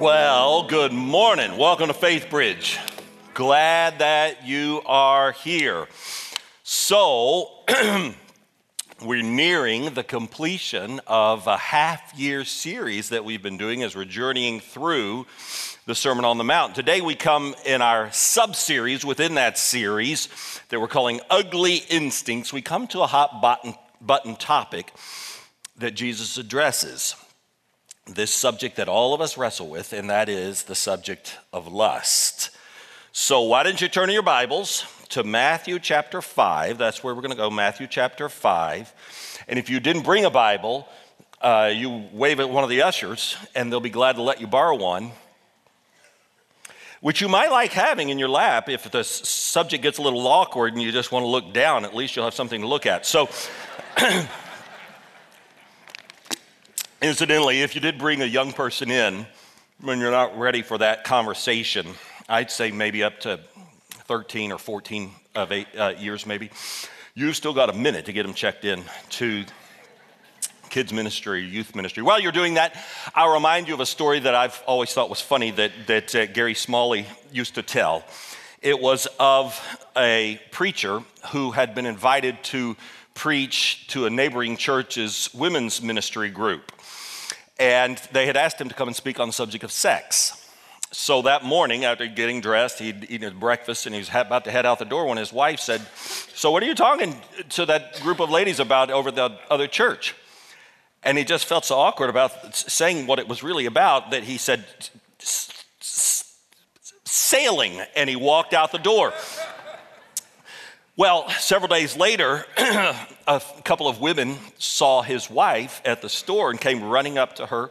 Well, good morning. Welcome to Faith Bridge. Glad that you are here. So, we're nearing the completion of a half year series that we've been doing as we're journeying through the Sermon on the Mount. Today, we come in our sub series within that series that we're calling Ugly Instincts. We come to a hot button, button topic that Jesus addresses this subject that all of us wrestle with, and that is the subject of lust. So, why don't you turn to your Bibles to Matthew chapter 5? That's where we're going to go, Matthew chapter 5. And if you didn't bring a Bible, uh, you wave at one of the ushers, and they'll be glad to let you borrow one, which you might like having in your lap if the subject gets a little awkward and you just want to look down. At least you'll have something to look at. So, Incidentally, if you did bring a young person in when you're not ready for that conversation, I'd say maybe up to 13 or 14 of eight uh, years, maybe, you've still got a minute to get them checked in to kids ministry, youth ministry. While you're doing that, I'll remind you of a story that I've always thought was funny that, that uh, Gary Smalley used to tell. It was of a preacher who had been invited to preach to a neighboring church's women's ministry group and they had asked him to come and speak on the subject of sex. So that morning, after getting dressed, he'd eaten his breakfast and he was about to head out the door when his wife said, So, what are you talking to that group of ladies about over the other church? And he just felt so awkward about saying what it was really about that he said, Sailing, and he walked out the door. Well, several days later, a couple of women saw his wife at the store and came running up to her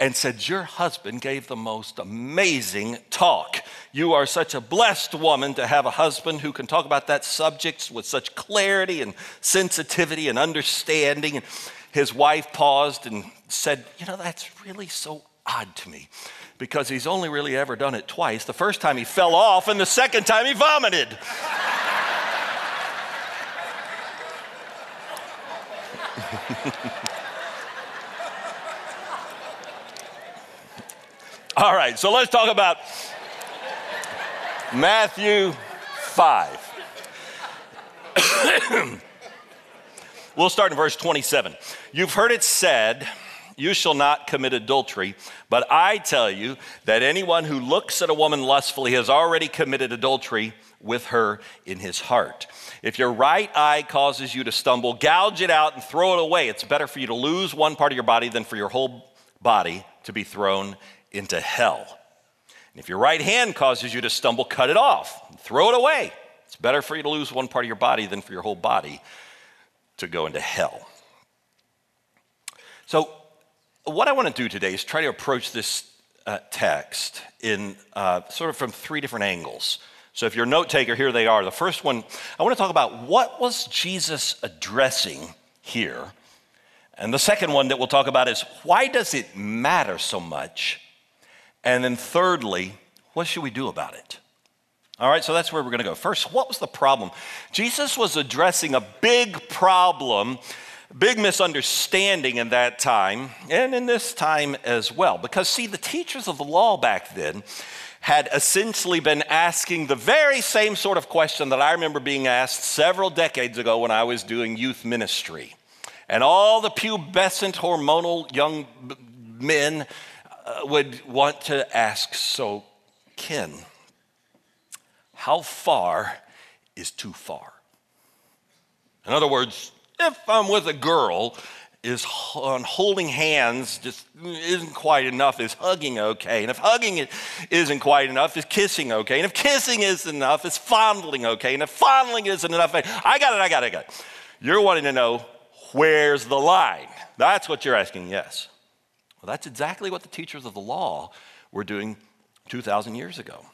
and said, Your husband gave the most amazing talk. You are such a blessed woman to have a husband who can talk about that subject with such clarity and sensitivity and understanding. And his wife paused and said, You know, that's really so odd to me because he's only really ever done it twice. The first time he fell off, and the second time he vomited. All right, so let's talk about Matthew 5. we'll start in verse 27. You've heard it said, You shall not commit adultery, but I tell you that anyone who looks at a woman lustfully has already committed adultery with her in his heart. If your right eye causes you to stumble, gouge it out and throw it away. It's better for you to lose one part of your body than for your whole body to be thrown into hell. And if your right hand causes you to stumble, cut it off, and throw it away. It's better for you to lose one part of your body than for your whole body to go into hell. So, what I want to do today is try to approach this uh, text in uh, sort of from three different angles. So if you're a note taker, here they are. The first one, I want to talk about what was Jesus addressing here? And the second one that we'll talk about is why does it matter so much? And then thirdly, what should we do about it? All right, so that's where we're going to go. First, what was the problem? Jesus was addressing a big problem, big misunderstanding in that time, and in this time as well. Because, see, the teachers of the law back then, had essentially been asking the very same sort of question that I remember being asked several decades ago when I was doing youth ministry. And all the pubescent, hormonal young men uh, would want to ask So, Ken, how far is too far? In other words, if I'm with a girl is on holding hands just isn't quite enough. Is hugging okay? And if hugging isn't quite enough, is kissing okay? And if kissing isn't enough, is fondling okay? And if fondling isn't enough, I got it, I got it, I got it. You're wanting to know where's the line? That's what you're asking, yes. Well, that's exactly what the teachers of the law were doing 2,000 years ago.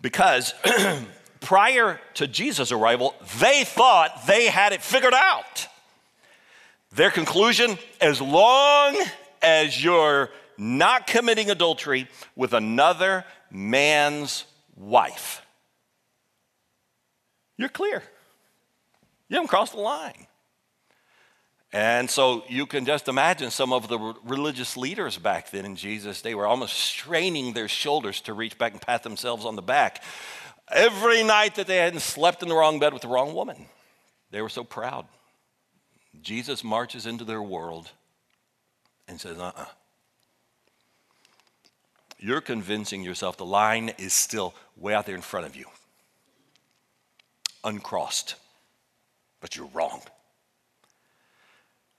Because prior to Jesus' arrival, they thought they had it figured out. Their conclusion as long as you're not committing adultery with another man's wife, you're clear. You haven't crossed the line. And so you can just imagine some of the religious leaders back then in Jesus, they were almost straining their shoulders to reach back and pat themselves on the back. Every night that they hadn't slept in the wrong bed with the wrong woman, they were so proud. Jesus marches into their world and says, uh uh-uh. uh. you are convincing yourself the line is still way out there in front of you, uncrossed, but you're wrong.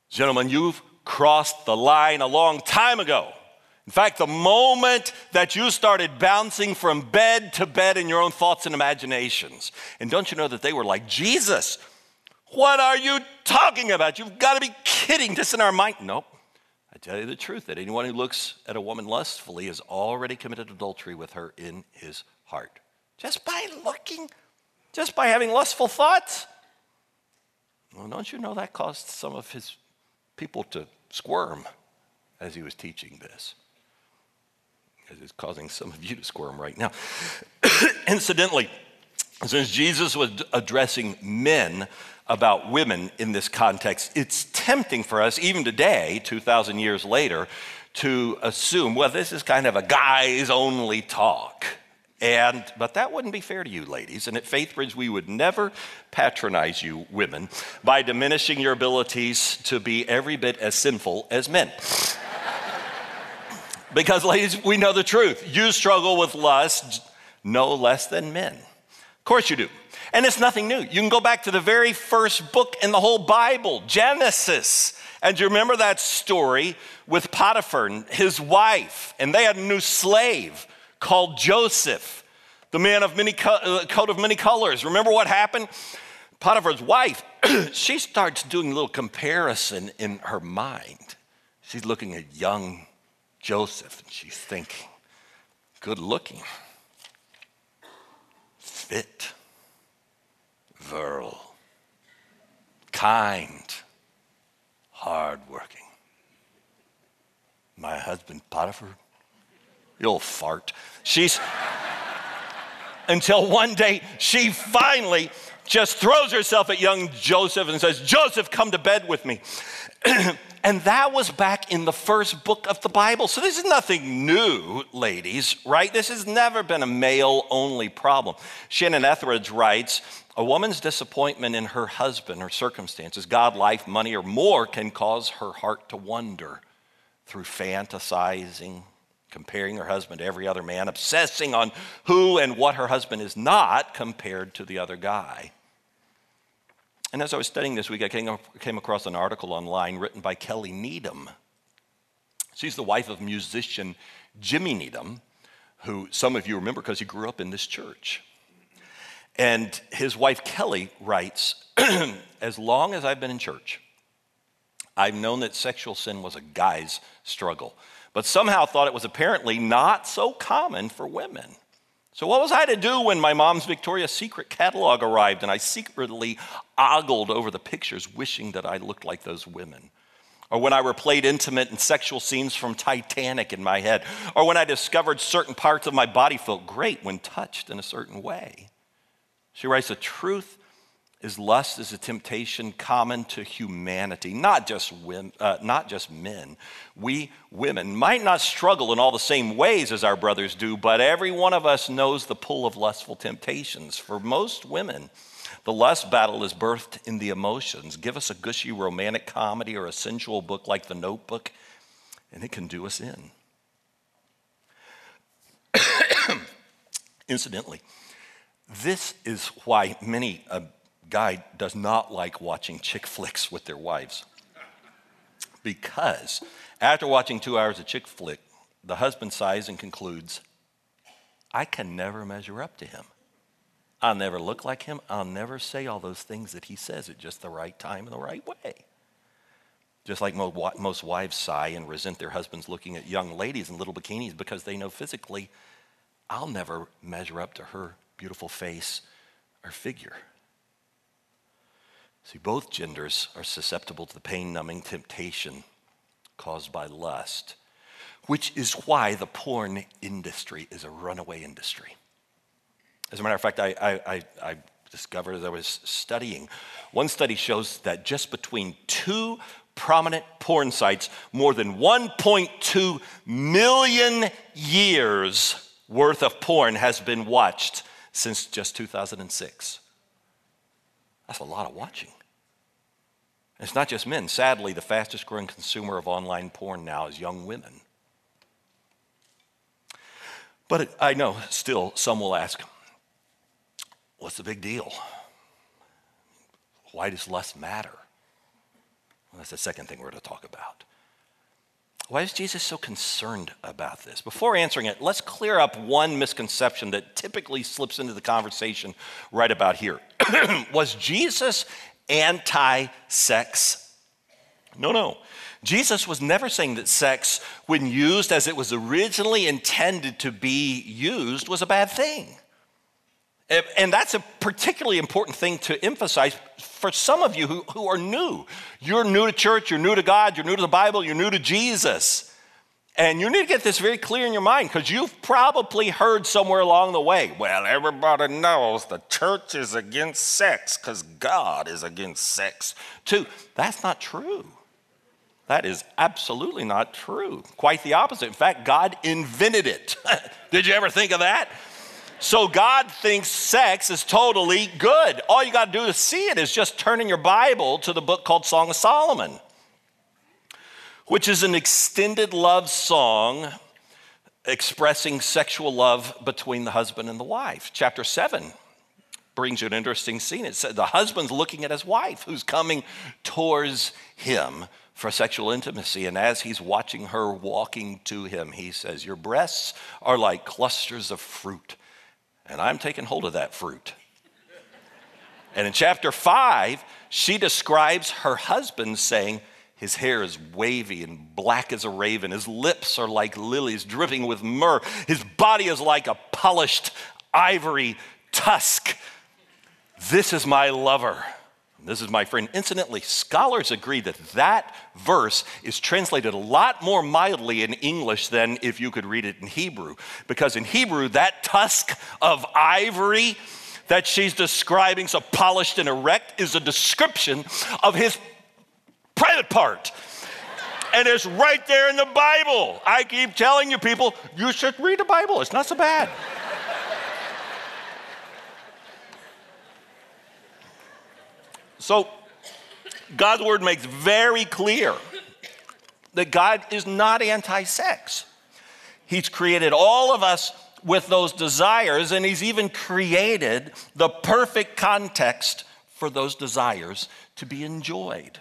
Gentlemen, you've crossed the line a long time ago. In fact, the moment that you started bouncing from bed to bed in your own thoughts and imaginations, and don't you know that they were like, Jesus, what are you talking about? You've got to be kidding. This in our mind. Nope. I tell you the truth that anyone who looks at a woman lustfully has already committed adultery with her in his heart. Just by looking, just by having lustful thoughts. Well, don't you know that caused some of his people to squirm as he was teaching this. Because it's causing some of you to squirm right now. Incidentally, since Jesus was addressing men about women in this context, it's tempting for us, even today, 2,000 years later, to assume, well, this is kind of a guys only talk. And, but that wouldn't be fair to you, ladies. And at Faithbridge, we would never patronize you, women, by diminishing your abilities to be every bit as sinful as men. because, ladies, we know the truth. You struggle with lust no less than men. Of course, you do. And it's nothing new. You can go back to the very first book in the whole Bible, Genesis. And you remember that story with Potiphar and his wife? And they had a new slave called Joseph, the man of many co- uh, coat of many colors. Remember what happened? Potiphar's wife, she starts doing a little comparison in her mind. She's looking at young Joseph and she's thinking, good looking, fit, virile, kind, hardworking. My husband Potiphar, you'll fart. She's, until one day she finally just throws herself at young Joseph and says, Joseph, come to bed with me. and that was back in the first book of the Bible. So this is nothing new, ladies, right? This has never been a male only problem. Shannon Ethridge writes, a woman's disappointment in her husband or circumstances, God, life, money, or more can cause her heart to wander through fantasizing, comparing her husband to every other man, obsessing on who and what her husband is not compared to the other guy. And as I was studying this week, I came across an article online written by Kelly Needham. She's the wife of musician Jimmy Needham, who some of you remember because he grew up in this church. And his wife Kelly writes As long as I've been in church, I've known that sexual sin was a guy's struggle but somehow thought it was apparently not so common for women. So, what was I to do when my mom's Victoria's Secret catalog arrived and I secretly ogled over the pictures, wishing that I looked like those women? Or when I replayed intimate and sexual scenes from Titanic in my head? Or when I discovered certain parts of my body felt great when touched in a certain way? She writes, The truth is lust is a temptation common to humanity, not just, women, uh, not just men. We women might not struggle in all the same ways as our brothers do, but every one of us knows the pull of lustful temptations. For most women, the lust battle is birthed in the emotions. Give us a gushy romantic comedy or a sensual book like The Notebook, and it can do us in. Incidentally, this is why many uh, guy does not like watching chick flicks with their wives. Because after watching two hours of chick flick, the husband sighs and concludes, I can never measure up to him. I'll never look like him. I'll never say all those things that he says at just the right time and the right way. Just like most wives sigh and resent their husbands looking at young ladies in little bikinis because they know physically, I'll never measure up to her beautiful face or figure. See, both genders are susceptible to the pain numbing temptation caused by lust, which is why the porn industry is a runaway industry. As a matter of fact, I, I, I, discovered as I was studying, one study shows that just between two prominent porn sites, more than 1.2 million years worth of porn has been watched since just 2006. That's a lot of watching. It's not just men. Sadly, the fastest growing consumer of online porn now is young women. But I know still some will ask, what's the big deal? Why does lust matter? Well, that's the second thing we're going to talk about. Why is Jesus so concerned about this? Before answering it, let's clear up one misconception that typically slips into the conversation right about here. was Jesus anti sex? No, no. Jesus was never saying that sex, when used as it was originally intended to be used, was a bad thing. And that's a particularly important thing to emphasize for some of you who, who are new. You're new to church, you're new to God, you're new to the Bible, you're new to Jesus. And you need to get this very clear in your mind because you've probably heard somewhere along the way, well, everybody knows the church is against sex because God is against sex too. That's not true. That is absolutely not true. Quite the opposite. In fact, God invented it. Did you ever think of that? So God thinks sex is totally good. All you got to do to see it is just turn in your Bible to the book called Song of Solomon, which is an extended love song expressing sexual love between the husband and the wife. Chapter 7 brings you an interesting scene. It said the husband's looking at his wife who's coming towards him for sexual intimacy. And as he's watching her walking to him, he says, Your breasts are like clusters of fruit and I'm taking hold of that fruit. And in chapter five, she describes her husband saying, his hair is wavy and black as a raven. His lips are like lilies dripping with myrrh. His body is like a polished ivory tusk. This is my lover. This is my friend. Incidentally, scholars agree that that verse is translated a lot more mildly in English than if you could read it in Hebrew. Because in Hebrew, that tusk of ivory that she's describing, so polished and erect, is a description of his private part. and it's right there in the Bible. I keep telling you, people, you should read the Bible. It's not so bad. So, God's word makes very clear that God is not anti sex. He's created all of us with those desires, and He's even created the perfect context for those desires to be enjoyed.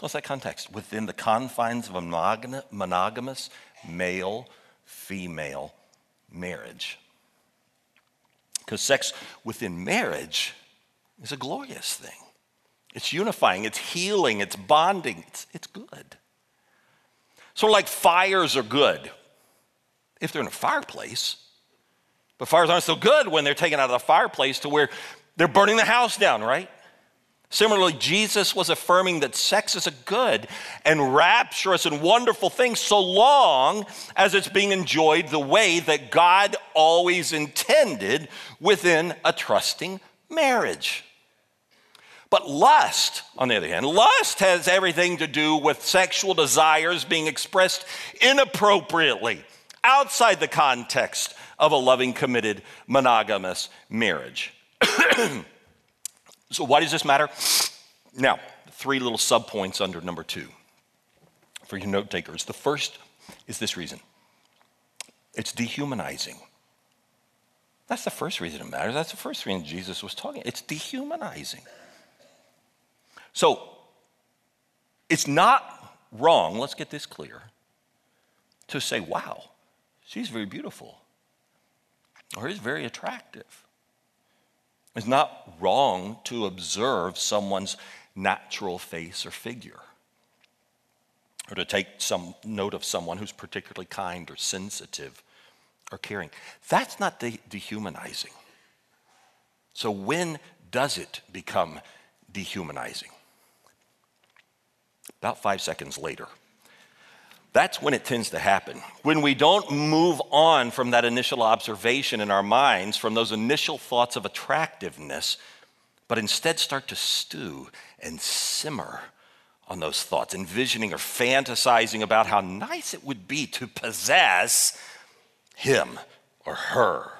What's that context? Within the confines of a monogamous male female marriage. Because sex within marriage is a glorious thing. It's unifying, it's healing, it's bonding, it's, it's good. Sort of like fires are good if they're in a fireplace, but fires aren't so good when they're taken out of the fireplace to where they're burning the house down, right? Similarly, Jesus was affirming that sex is a good and rapturous and wonderful thing so long as it's being enjoyed the way that God always intended within a trusting marriage. But lust, on the other hand, lust has everything to do with sexual desires being expressed inappropriately outside the context of a loving, committed, monogamous marriage. so, why does this matter? Now, three little subpoints under number two for you note takers. The first is this reason it's dehumanizing. That's the first reason it matters. That's the first reason Jesus was talking. It's dehumanizing. So it's not wrong, let's get this clear, to say, wow, she's very beautiful or he's very attractive. It's not wrong to observe someone's natural face or figure or to take some note of someone who's particularly kind or sensitive or caring. That's not de- dehumanizing. So, when does it become dehumanizing? About five seconds later. That's when it tends to happen. When we don't move on from that initial observation in our minds, from those initial thoughts of attractiveness, but instead start to stew and simmer on those thoughts, envisioning or fantasizing about how nice it would be to possess him or her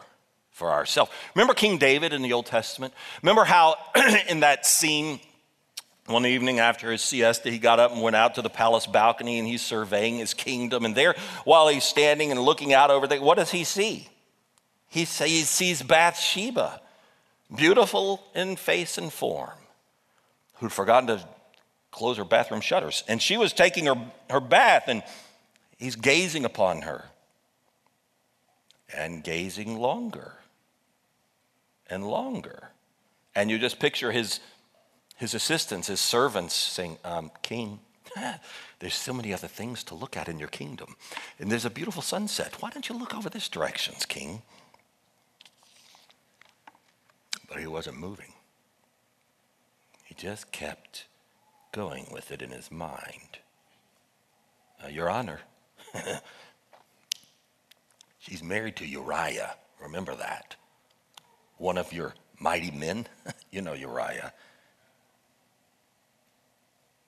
for ourselves. Remember King David in the Old Testament? Remember how in that scene one evening after his siesta, he got up and went out to the palace balcony and he's surveying his kingdom. And there, while he's standing and looking out over there, what does he see? He sees Bathsheba, beautiful in face and form, who'd forgotten to close her bathroom shutters. And she was taking her, her bath, and he's gazing upon her and gazing longer and longer. And you just picture his, his assistants, his servants saying, um, King, there's so many other things to look at in your kingdom. And there's a beautiful sunset. Why don't you look over this direction, King? But he wasn't moving. He just kept going with it in his mind. Uh, Your Honor, she's married to Uriah. Remember that. One of your mighty men. you know Uriah.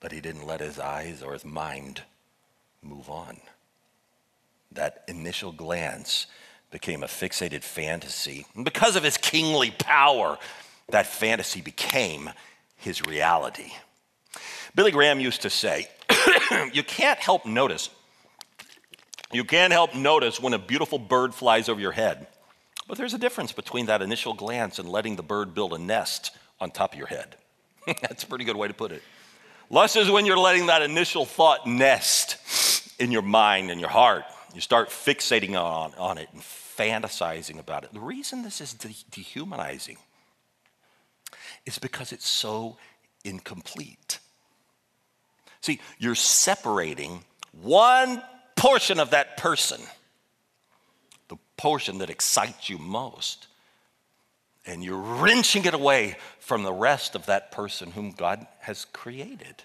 But he didn't let his eyes or his mind move on. That initial glance became a fixated fantasy. And because of his kingly power, that fantasy became his reality. Billy Graham used to say, You can't help notice. You can't help notice when a beautiful bird flies over your head. But there's a difference between that initial glance and letting the bird build a nest on top of your head. That's a pretty good way to put it. Lust is when you're letting that initial thought nest in your mind and your heart. You start fixating on, on it and fantasizing about it. The reason this is de- dehumanizing is because it's so incomplete. See, you're separating one portion of that person, the portion that excites you most, and you're wrenching it away from the rest of that person whom God has created.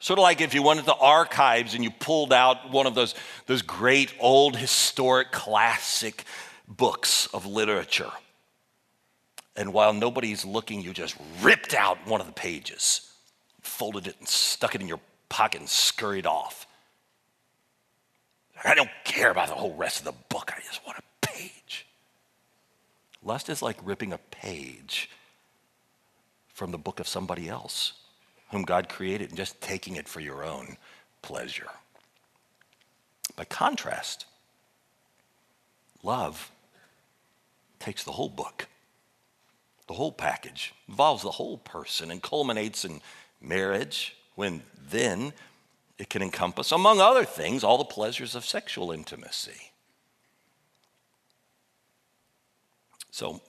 Sort of like if you went into the archives and you pulled out one of those, those great old historic classic books of literature. And while nobody's looking, you just ripped out one of the pages, folded it and stuck it in your pocket and scurried off. I don't care about the whole rest of the book, I just want a page. Lust is like ripping a page from the book of somebody else whom God created and just taking it for your own pleasure. By contrast, love takes the whole book, the whole package, involves the whole person, and culminates in marriage, when then it can encompass, among other things, all the pleasures of sexual intimacy. So,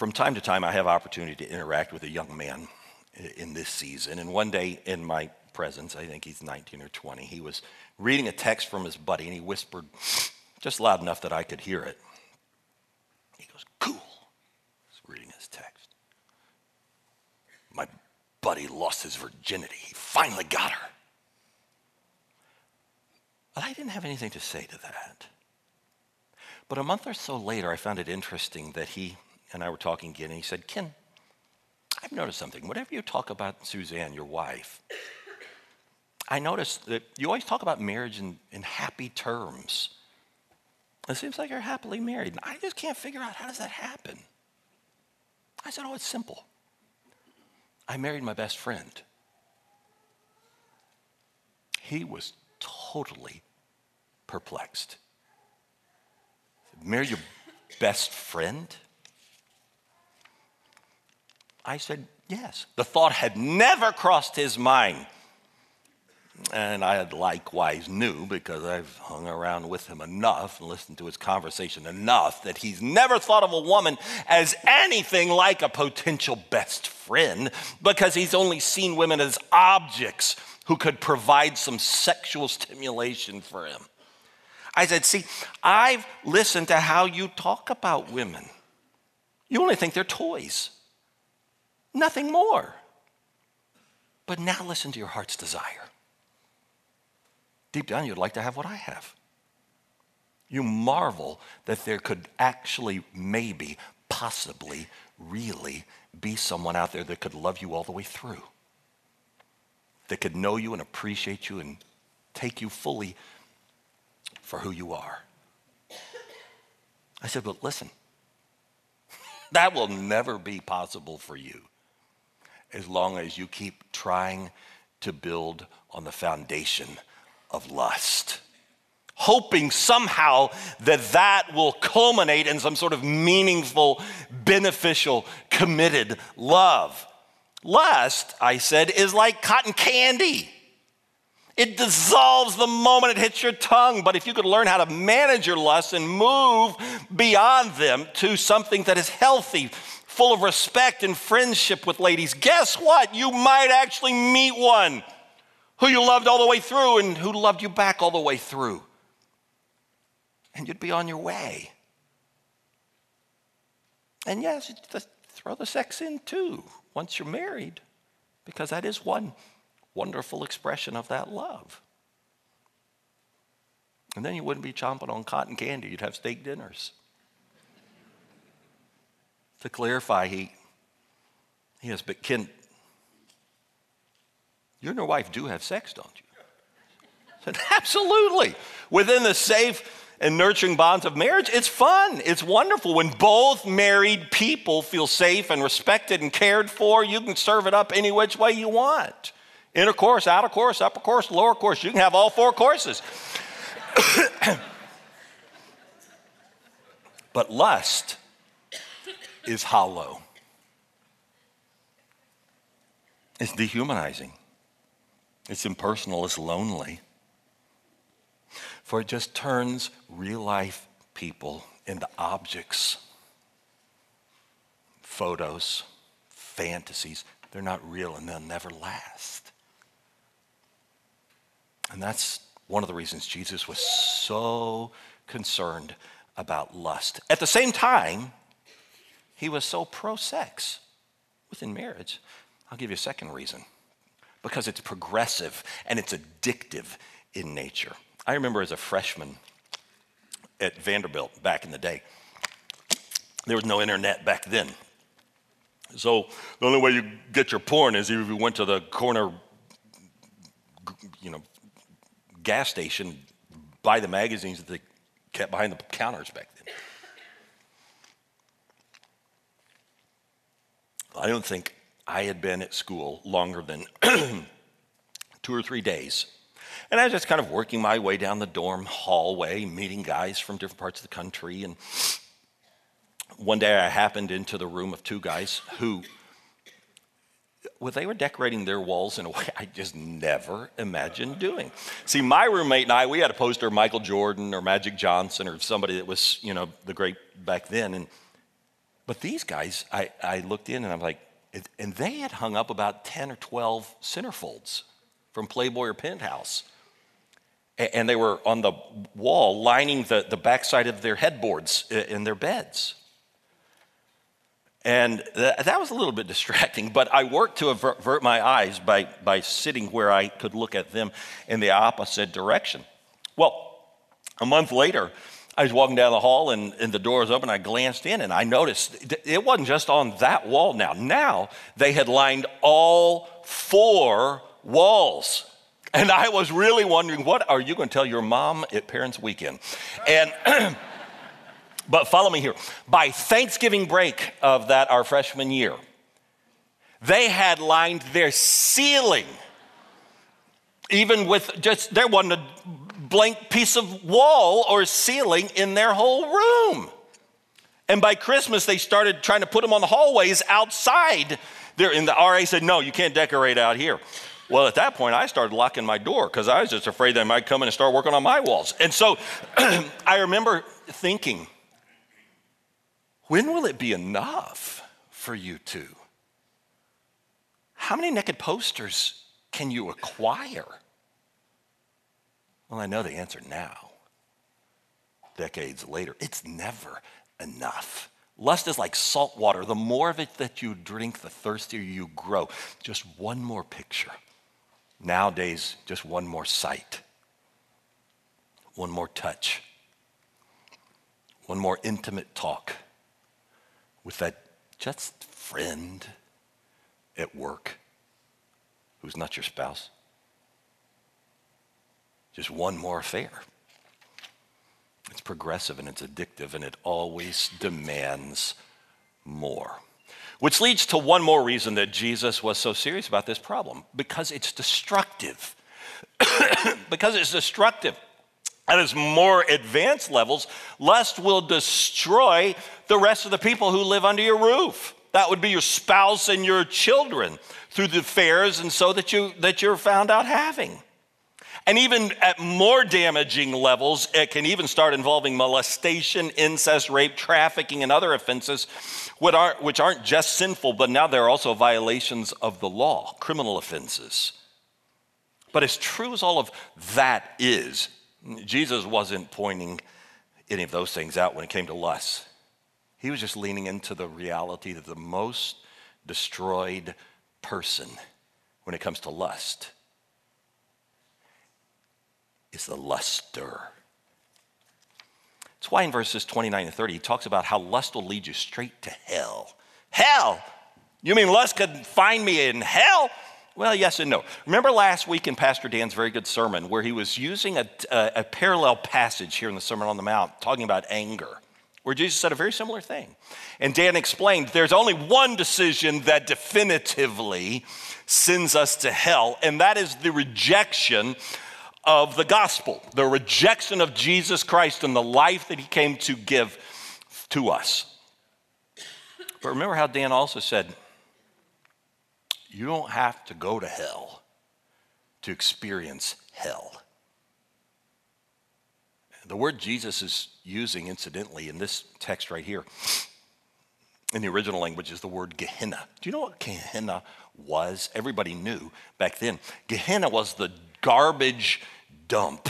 from time to time, I have opportunity to interact with a young man in this season. And one day in my presence, I think he's 19 or 20, he was reading a text from his buddy and he whispered just loud enough that I could hear it. He goes, Cool. He's reading his text. My buddy lost his virginity. He finally got her. But I didn't have anything to say to that. But a month or so later, I found it interesting that he and I were talking again, and he said, Ken, I've noticed something. Whenever you talk about Suzanne, your wife, I notice that you always talk about marriage in, in happy terms. It seems like you're happily married. I just can't figure out how does that happen. I said, Oh, it's simple. I married my best friend. He was totally perplexed. Marry your best friend? I said, Yes. The thought had never crossed his mind. And I had likewise knew because I've hung around with him enough and listened to his conversation enough that he's never thought of a woman as anything like a potential best friend because he's only seen women as objects who could provide some sexual stimulation for him. I said, See, I've listened to how you talk about women. You only think they're toys. Nothing more. But now listen to your heart's desire. Deep down, you'd like to have what I have. You marvel that there could actually, maybe, possibly, really be someone out there that could love you all the way through. that could know you and appreciate you and take you fully for who you are. I said, but listen, that will never be possible for you as long as you keep trying to build on the foundation of lust. Hoping somehow that that will culminate in some sort of meaningful, beneficial, committed love. Lust, I said, is like cotton candy. It dissolves the moment it hits your tongue. But if you could learn how to manage your lusts and move beyond them to something that is healthy, full of respect and friendship with ladies, guess what? You might actually meet one who you loved all the way through and who loved you back all the way through. And you'd be on your way. And yes, throw the sex in too once you're married, because that is one wonderful expression of that love. And then you wouldn't be chomping on cotton candy, you'd have steak dinners. To clarify, he, he yes, but Ken, you and your wife do have sex, don't you? I said, Absolutely. Within the safe and nurturing bonds of marriage, it's fun. It's wonderful. When both married people feel safe and respected and cared for, you can serve it up any which way you want. Inner course, outer course, upper course, lower course. You can have all four courses. but lust is hollow, it's dehumanizing, it's impersonal, it's lonely. For it just turns real life people into objects, photos, fantasies. They're not real and they'll never last. And that's one of the reasons Jesus was so concerned about lust. At the same time, he was so pro sex within marriage. I'll give you a second reason because it's progressive and it's addictive in nature. I remember as a freshman at Vanderbilt back in the day, there was no internet back then. So the only way you get your porn is if you went to the corner, you know, gas station, buy the magazines that they kept behind the counters back then. I don't think I had been at school longer than two or three days. And I was just kind of working my way down the dorm hallway, meeting guys from different parts of the country. And one day I happened into the room of two guys who well, they were decorating their walls in a way I just never imagined doing. See, my roommate and I, we had a poster of Michael Jordan or Magic Johnson or somebody that was, you know, the great back then. And but these guys, I, I looked in and I'm like, and they had hung up about 10 or 12 centerfolds from Playboy or Penthouse. And they were on the wall lining the, the backside of their headboards in their beds. And that was a little bit distracting, but I worked to avert my eyes by, by sitting where I could look at them in the opposite direction. Well, a month later, I was walking down the hall and, and the door was open. I glanced in and I noticed it wasn't just on that wall now. Now they had lined all four walls. And I was really wondering, what are you going to tell your mom at Parents Weekend? And But follow me here. By Thanksgiving break of that, our freshman year, they had lined their ceiling, even with just, there wasn't a blank piece of wall or ceiling in their whole room. And by Christmas, they started trying to put them on the hallways outside. There, and the RA said, No, you can't decorate out here. Well, at that point, I started locking my door because I was just afraid they might come in and start working on my walls. And so I remember thinking, when will it be enough for you two? How many naked posters can you acquire? Well, I know the answer now. Decades later, it's never enough. Lust is like salt water. The more of it that you drink, the thirstier you grow. Just one more picture. Nowadays, just one more sight, one more touch, one more intimate talk with that just friend at work who's not your spouse, just one more affair. It's progressive and it's addictive and it always demands more. Which leads to one more reason that Jesus was so serious about this problem because it's destructive. because it's destructive. At its more advanced levels, lust will destroy the rest of the people who live under your roof. That would be your spouse and your children through the affairs and so that you that you're found out having. And even at more damaging levels, it can even start involving molestation, incest, rape, trafficking, and other offenses, which aren't, which aren't just sinful, but now they're also violations of the law, criminal offenses. But as true as all of that is, Jesus wasn't pointing any of those things out when it came to lust. He was just leaning into the reality that the most destroyed person when it comes to lust the luster. That's why in verses 29 and 30, he talks about how lust will lead you straight to hell. Hell! You mean lust could find me in hell? Well, yes and no. Remember last week in Pastor Dan's very good sermon where he was using a, a, a parallel passage here in the Sermon on the Mount talking about anger, where Jesus said a very similar thing. And Dan explained there's only one decision that definitively sends us to hell, and that is the rejection of the gospel, the rejection of Jesus Christ and the life that he came to give to us. But remember how Dan also said, you don't have to go to hell to experience hell. The word Jesus is using, incidentally, in this text right here, in the original language, is the word Gehenna. Do you know what Gehenna was? Everybody knew back then. Gehenna was the garbage dump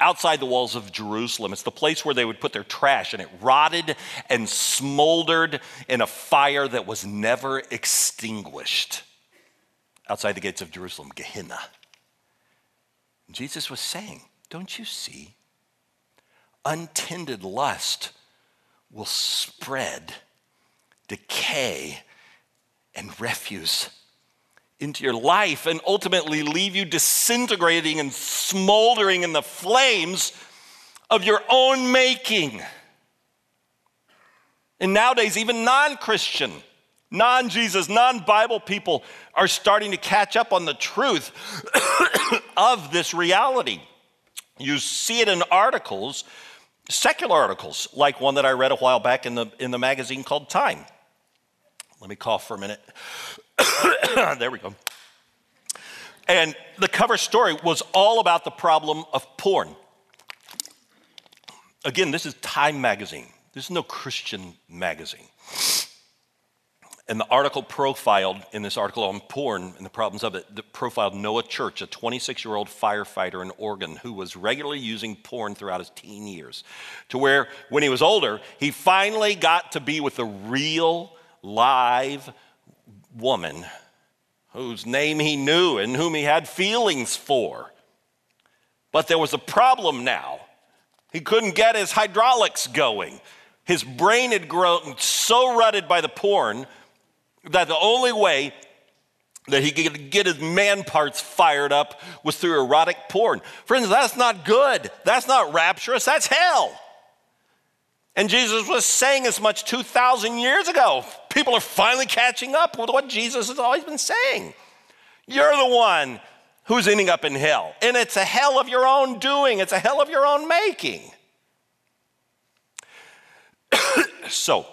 outside the walls of Jerusalem. It's the place where they would put their trash, and it rotted and smoldered in a fire that was never extinguished outside the gates of Jerusalem, Gehenna. Jesus was saying, Don't you see? Untended lust will spread decay and refuse into your life and ultimately leave you disintegrating and smoldering in the flames of your own making. And nowadays, even non Christian, non Jesus, non Bible people are starting to catch up on the truth of this reality. You see it in articles, secular articles, like one that I read a while back in the, in the magazine called Time. Let me cough for a minute. there we go. And the cover story was all about the problem of porn. Again, this is Time magazine. This is no Christian magazine. And the article profiled, in this article on porn and the problems of it, profiled Noah Church, a 26 year old firefighter in Oregon who was regularly using porn throughout his teen years. To where, when he was older, he finally got to be with the real, live woman whose name he knew and whom he had feelings for. But there was a problem now. He couldn't get his hydraulics going. His brain had grown so rutted by the porn that the only way that he could get his man parts fired up was through erotic porn. Friends, that's not good. That's not rapturous. That's hell. And Jesus was saying as much 2,000 years ago. People are finally catching up with what Jesus has always been saying. You're the one who's ending up in hell. And it's a hell of your own doing, it's a hell of your own making. so,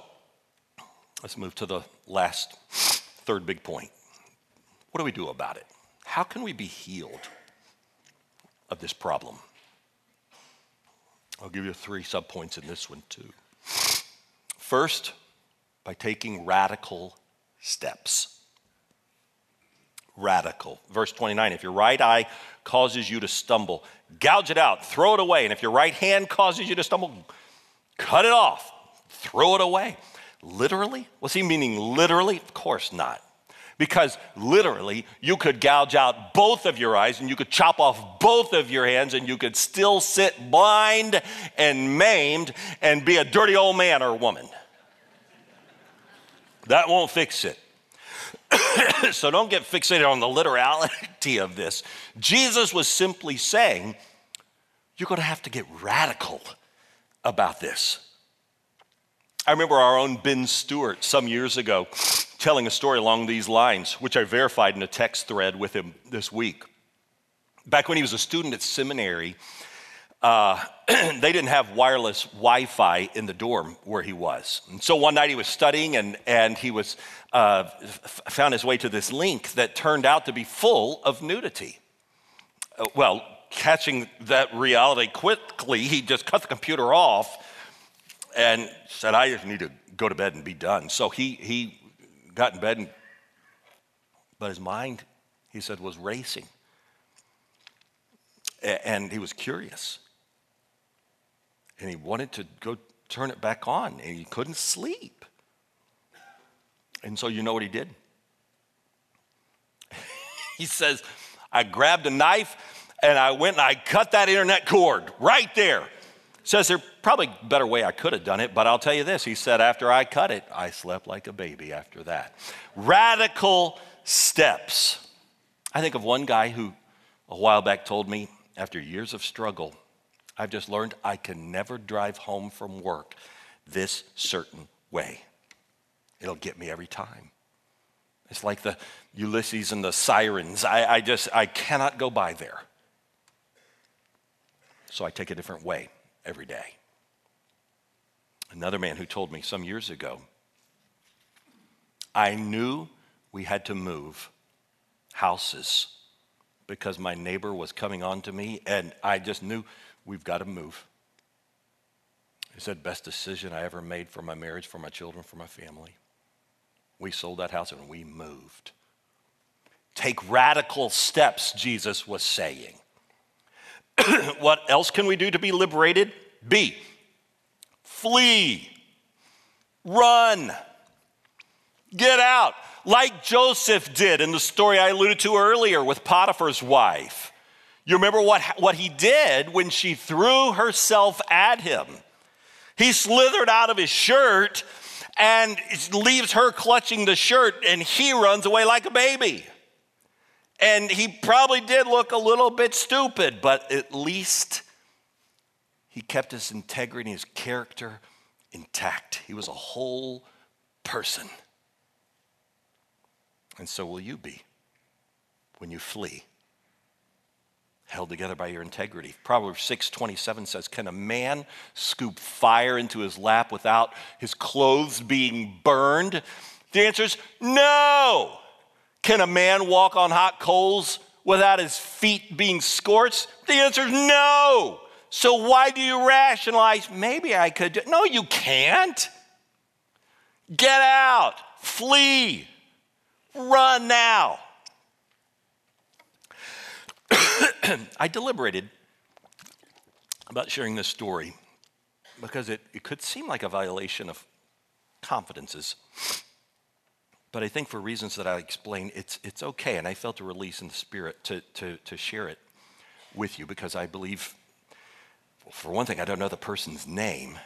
let's move to the last, third big point. What do we do about it? How can we be healed of this problem? I'll give you three subpoints in this one, too. First, by taking radical steps. Radical. Verse 29 if your right eye causes you to stumble, gouge it out, throw it away. And if your right hand causes you to stumble, cut it off, throw it away. Literally? Was he meaning literally? Of course not. Because literally, you could gouge out both of your eyes and you could chop off both of your hands and you could still sit blind and maimed and be a dirty old man or woman. That won't fix it. so don't get fixated on the literality of this. Jesus was simply saying, you're going to have to get radical about this. I remember our own Ben Stewart some years ago telling a story along these lines, which I verified in a text thread with him this week. Back when he was a student at seminary, uh, they didn't have wireless Wi Fi in the dorm where he was. And so one night he was studying and, and he was, uh, f- found his way to this link that turned out to be full of nudity. Uh, well, catching that reality quickly, he just cut the computer off and said, I just need to go to bed and be done. So he, he got in bed, and, but his mind, he said, was racing. And he was curious. And he wanted to go turn it back on, and he couldn't sleep. And so, you know what he did? he says, I grabbed a knife and I went and I cut that internet cord right there. Says there probably better way I could have done it, but I'll tell you this. He said, after I cut it, I slept like a baby after that. Radical steps. I think of one guy who a while back told me, after years of struggle, I've just learned I can never drive home from work this certain way. It'll get me every time. It's like the Ulysses and the sirens. I, I just, I cannot go by there. So I take a different way every day. Another man who told me some years ago, I knew we had to move houses because my neighbor was coming on to me, and I just knew we've got to move. He said, best decision I ever made for my marriage, for my children, for my family. We sold that house and we moved. Take radical steps, Jesus was saying. what else can we do to be liberated? B, flee, run, get out, like Joseph did in the story I alluded to earlier with Potiphar's wife. You remember what, what he did when she threw herself at him? He slithered out of his shirt and leaves her clutching the shirt, and he runs away like a baby. And he probably did look a little bit stupid, but at least he kept his integrity, his character intact. He was a whole person. And so will you be when you flee, held together by your integrity. Proverbs 6:27 says, "Can a man scoop fire into his lap without his clothes being burned?" The answer is no. Can a man walk on hot coals without his feet being scorched? The answer is no. So why do you rationalize, maybe I could do No, you can't. Get out, flee, run now. I deliberated about sharing this story because it, it could seem like a violation of confidences. But I think for reasons that I explain, it's, it's okay. And I felt a release in the spirit to, to, to share it with you because I believe, for one thing, I don't know the person's name.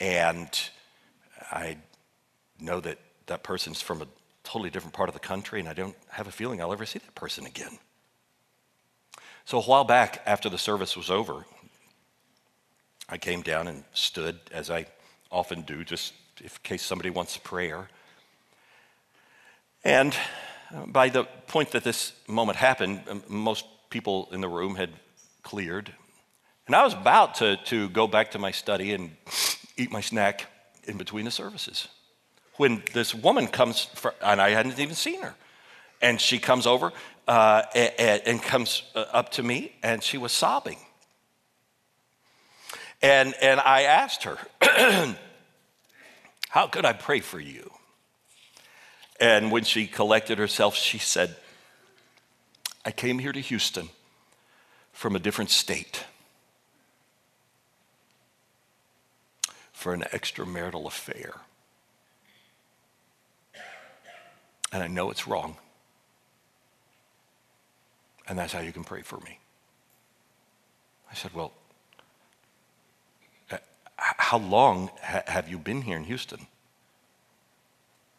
And I know that that person's from a totally different part of the country, and I don't have a feeling I'll ever see that person again. So a while back, after the service was over, I came down and stood, as I often do, just in case somebody wants prayer. And uh, by the point that this moment happened, most people in the room had cleared. And I was about to, to go back to my study and eat my snack in between the services when this woman comes, for, and I hadn't even seen her. And she comes over uh, and, and, comes uh, up to me, and she was sobbing. And, and I asked her, How could I pray for you? And when she collected herself, she said, I came here to Houston from a different state for an extramarital affair. And I know it's wrong. And that's how you can pray for me. I said, Well, uh, how long have you been here in Houston?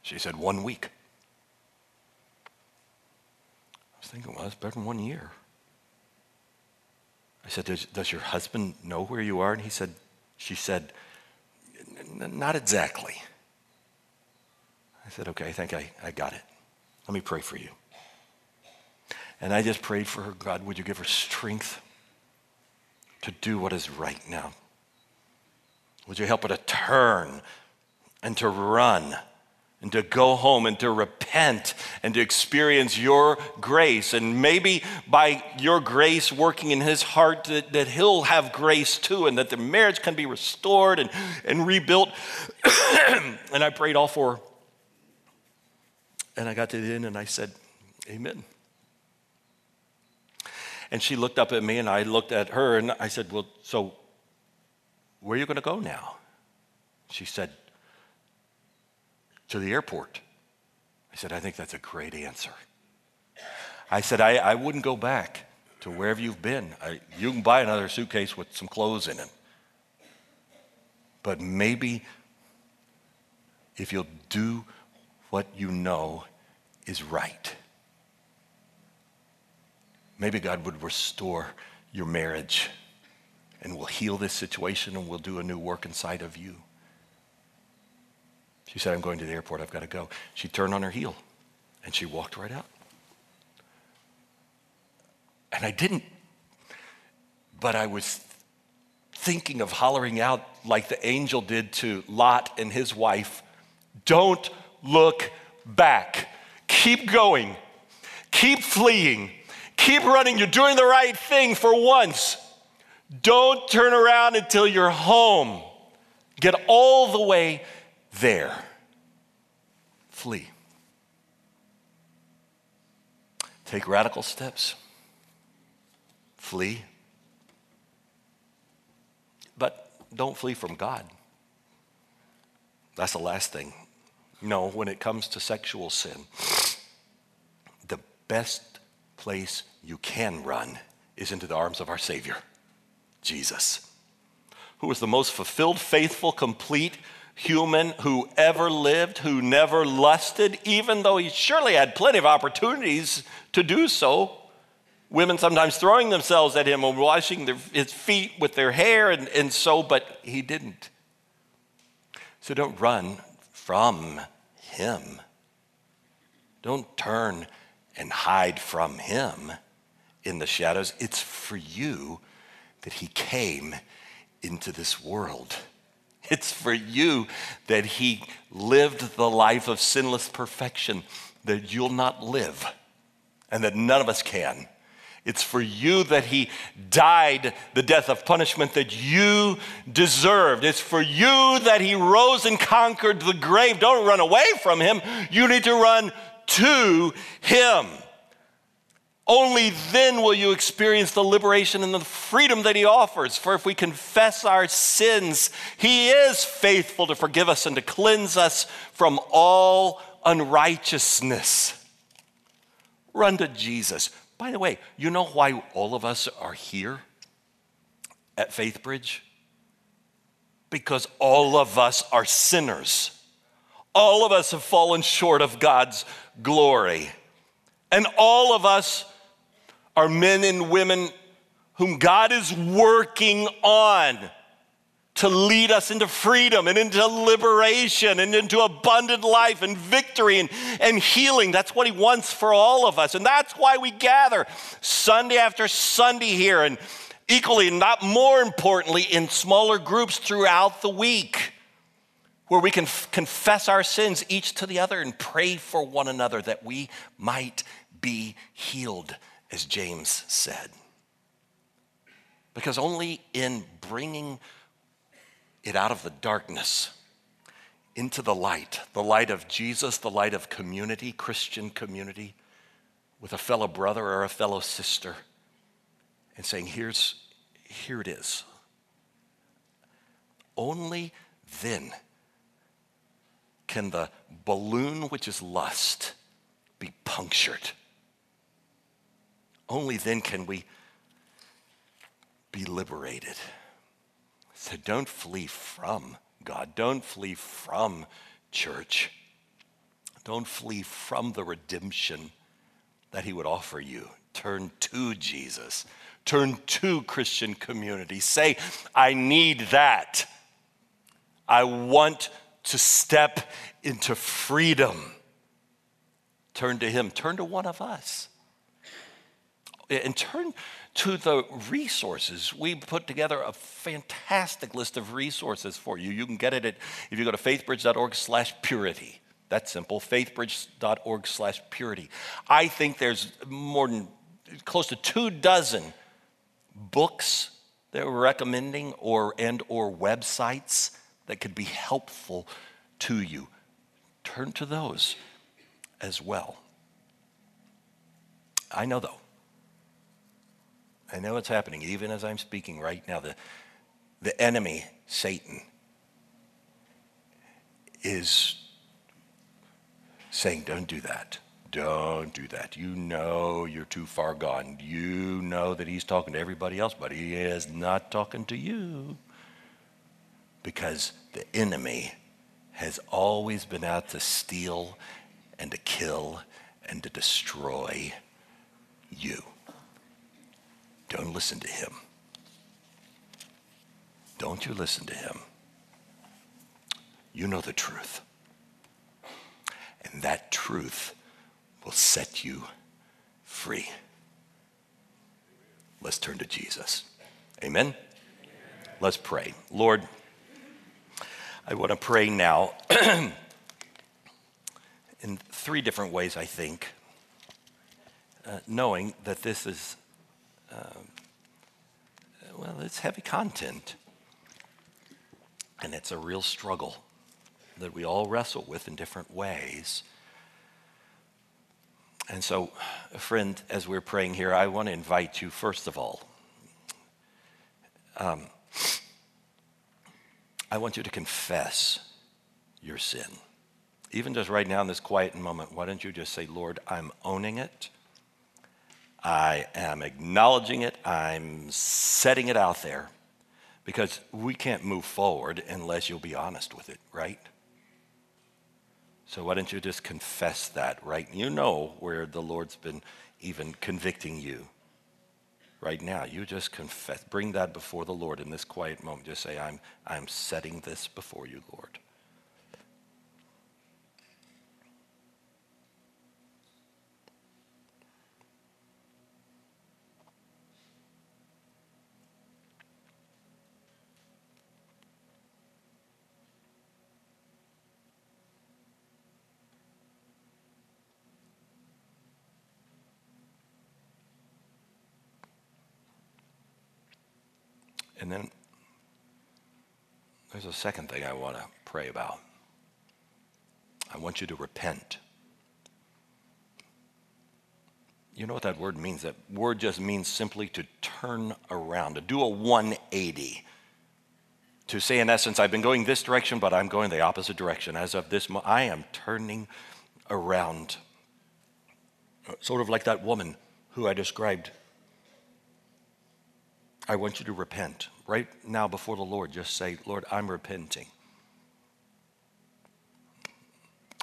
She said, One week. I was thinking, Well, that's better than one year. I said, does, does your husband know where you are? And he said, She said, Not exactly. I said, Okay, I think I, I got it. Let me pray for you. And I just prayed for her God, would you give her strength to do what is right now? Would you help her to turn and to run and to go home and to repent and to experience your grace. And maybe by your grace working in his heart, that, that he'll have grace too, and that the marriage can be restored and, and rebuilt. and I prayed all for. And I got to the end and I said, Amen. And she looked up at me and I looked at her and I said, Well, so where are you going to go now? She said, To the airport. I said, I think that's a great answer. I said, I, I wouldn't go back to wherever you've been. I, you can buy another suitcase with some clothes in it. But maybe if you'll do what you know is right, maybe God would restore your marriage and will heal this situation and will do a new work inside of you. She said, I'm going to the airport. I've got to go. She turned on her heel and she walked right out. And I didn't, but I was thinking of hollering out like the angel did to Lot and his wife Don't look back. Keep going. Keep fleeing. Keep running. You're doing the right thing for once. Don't turn around until you're home. Get all the way there. Flee. Take radical steps. Flee. But don't flee from God. That's the last thing. No, when it comes to sexual sin, the best place you can run is into the arms of our Savior, Jesus, who is the most fulfilled, faithful, complete, human who ever lived, who never lusted, even though he surely had plenty of opportunities to do so. Women sometimes throwing themselves at him and washing their, his feet with their hair, and, and so, but he didn't. So don't run from him. Don't turn and hide from him in the shadows. It's for you that he came into this world. It's for you that he lived the life of sinless perfection that you'll not live and that none of us can. It's for you that he died the death of punishment that you deserved. It's for you that he rose and conquered the grave. Don't run away from him. You need to run to him. Only then will you experience the liberation and the freedom that He offers. For if we confess our sins, He is faithful to forgive us and to cleanse us from all unrighteousness. Run to Jesus. By the way, you know why all of us are here at Faith Bridge? Because all of us are sinners. All of us have fallen short of God's glory. And all of us are men and women whom God is working on to lead us into freedom and into liberation and into abundant life and victory and, and healing. That's what He wants for all of us. And that's why we gather Sunday after Sunday here, and equally, not more importantly, in smaller groups throughout the week where we can f- confess our sins each to the other and pray for one another that we might be healed as James said. Because only in bringing it out of the darkness into the light, the light of Jesus, the light of community, Christian community, with a fellow brother or a fellow sister, and saying, Here's, here it is. Only then can the balloon, which is lust, be punctured only then can we be liberated. So don't flee from God. Don't flee from church. Don't flee from the redemption that He would offer you. Turn to Jesus. Turn to Christian community. Say, I need that. I want to step into freedom. Turn to Him. Turn to one of us. And turn to the resources. We put together a fantastic list of resources for you. You can get it at, if you go to faithbridge.org slash purity. That's simple, faithbridge.org slash purity. I think there's more than close to two dozen books that we're recommending or and or websites that could be helpful to you. Turn to those as well. I know though, I know it's happening even as I'm speaking right now. The, the enemy, Satan, is saying, Don't do that. Don't do that. You know you're too far gone. You know that he's talking to everybody else, but he is not talking to you. Because the enemy has always been out to steal and to kill and to destroy you. Don't listen to him. Don't you listen to him. You know the truth. And that truth will set you free. Let's turn to Jesus. Amen? Amen. Let's pray. Lord, I want to pray now in three different ways, I think, uh, knowing that this is um, well, it's heavy content. And it's a real struggle that we all wrestle with in different ways. And so, friend, as we're praying here, I want to invite you, first of all, um, I want you to confess your sin. Even just right now in this quiet moment, why don't you just say, Lord, I'm owning it. I am acknowledging it, I'm setting it out there because we can't move forward unless you'll be honest with it, right? So why don't you just confess that, right? You know where the Lord's been even convicting you right now. You just confess, bring that before the Lord in this quiet moment. Just say, I'm, I'm setting this before you, Lord. And then there's a second thing I want to pray about. I want you to repent. You know what that word means? That word just means simply to turn around, to do a 180. To say, in essence, I've been going this direction, but I'm going the opposite direction. As of this moment, I am turning around. Sort of like that woman who I described I want you to repent right now before the Lord. Just say, Lord, I'm repenting.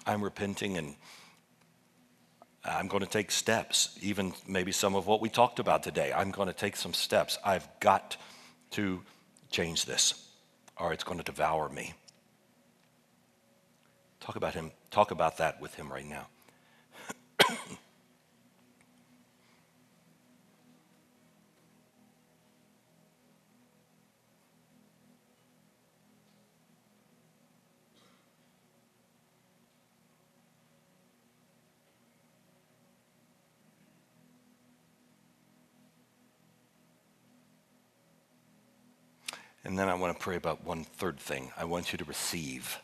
I'm repenting and I'm going to take steps, even maybe some of what we talked about today. I'm going to take some steps. I've got to change this, or it's going to devour me. Talk about him. Talk about that with him right now. And then I want to pray about one third thing. I want you to receive.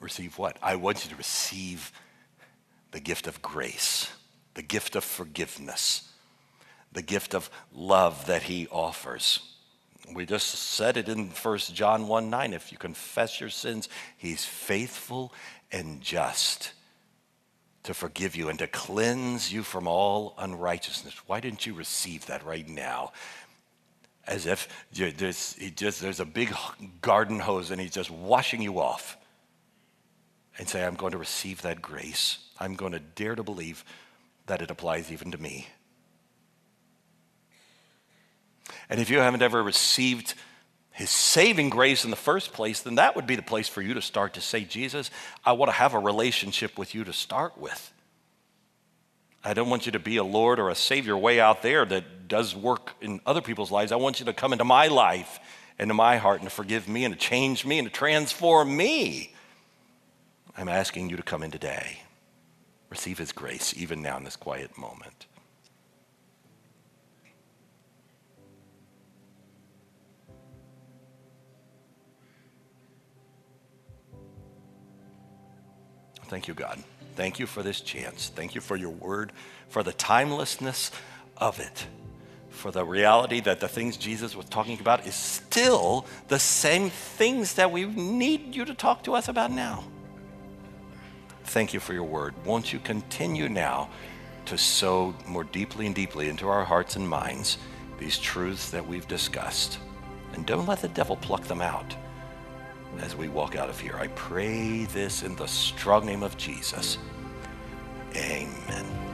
Receive what? I want you to receive the gift of grace, the gift of forgiveness, the gift of love that he offers. We just said it in 1 John 1 9. If you confess your sins, he's faithful and just to forgive you and to cleanse you from all unrighteousness. Why didn't you receive that right now? As if there's, just, there's a big garden hose and he's just washing you off. And say, I'm going to receive that grace. I'm going to dare to believe that it applies even to me. And if you haven't ever received his saving grace in the first place, then that would be the place for you to start to say, Jesus, I want to have a relationship with you to start with. I don't want you to be a Lord or a Savior way out there that does work in other people's lives. I want you to come into my life, into my heart, and to forgive me, and to change me, and to transform me. I'm asking you to come in today. Receive His grace, even now in this quiet moment. Thank you, God. Thank you for this chance. Thank you for your word, for the timelessness of it, for the reality that the things Jesus was talking about is still the same things that we need you to talk to us about now. Thank you for your word. Won't you continue now to sow more deeply and deeply into our hearts and minds these truths that we've discussed? And don't let the devil pluck them out as we walk out of here. I pray this in the strong name of Jesus. Amen.